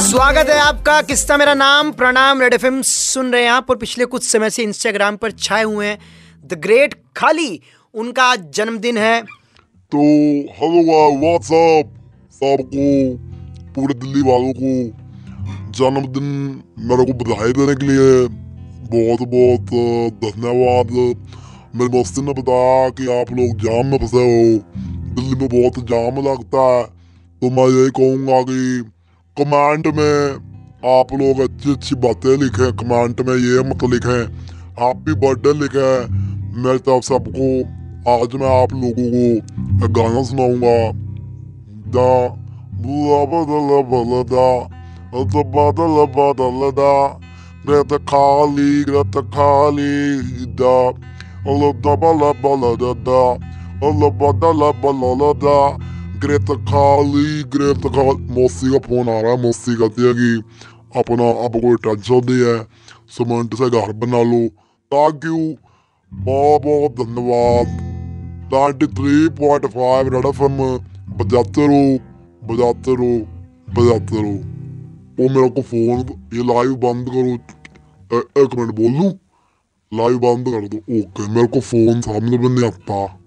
स्वागत है आपका किस्ता मेरा नाम प्रणाम रेड एफ़ सुन रहे हैं आप और पिछले कुछ समय से इंस्टाग्राम पर छाए हुए हैं द ग्रेट खाली। उनका आज जन्मदिन है। तो हेलो व्हाट्सअप सबको, पूरे दिल्ली वालों को जन्मदिन मेरे को बधाई देने के लिए बहुत बहुत धन्यवाद। मेरे दोस्त ने बताया कि आप लोग जाम में फंसे हो। दिल्ली में बहुत जाम लगता है तो मैं यही कहूँगा कि कमेंट में आप लोग अच्छी अच्छी बातें लिखें कमेंट में ये मत लिखें हैप्पी बर्थडे लिखें मेरे तरफ़ से आपको आज मैं आप लोगों को गाना सुनाऊँगा। दा बुआ बदल बलदा तो बदल बदल दा, ग्रेत खाली ग्रेत खाली दा बला बला दा। दा ग्रेत खाली ग्रेत खाली। मौसी का फ़ोन आ रहा है मौसी कहती है कि अपना अब कोई टेंशन नहीं है। सीमेंट से घर बना लो। थैंक यू बहुत बहुत धन्यवाद 93.5 रेड एफ़ एम बजाते रहो बजाते रहो बजाते रहो। वो मेरे को फ़ोन ये लाइव बंद करो। एक मिनट बोल? लाइव बंद कर दो। ओके मेरे को फ़ोन सामने भी नहीं आता।